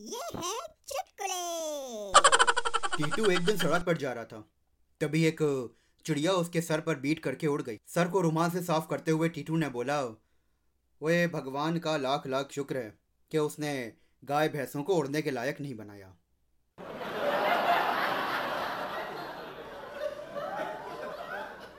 ये है चुटकुले। टीटू एक दिन सड़क पर जा रहा था। तभी एक चिड़िया उसके सर पर बीट करके उड़ गई। सर को रुमाल से साफ़ करते हुए टीटू ने बोला, ओए भगवान का लाख लाख शुक्र है कि उसने गाय भैंसों को उड़ने के लायक नहीं बनाया।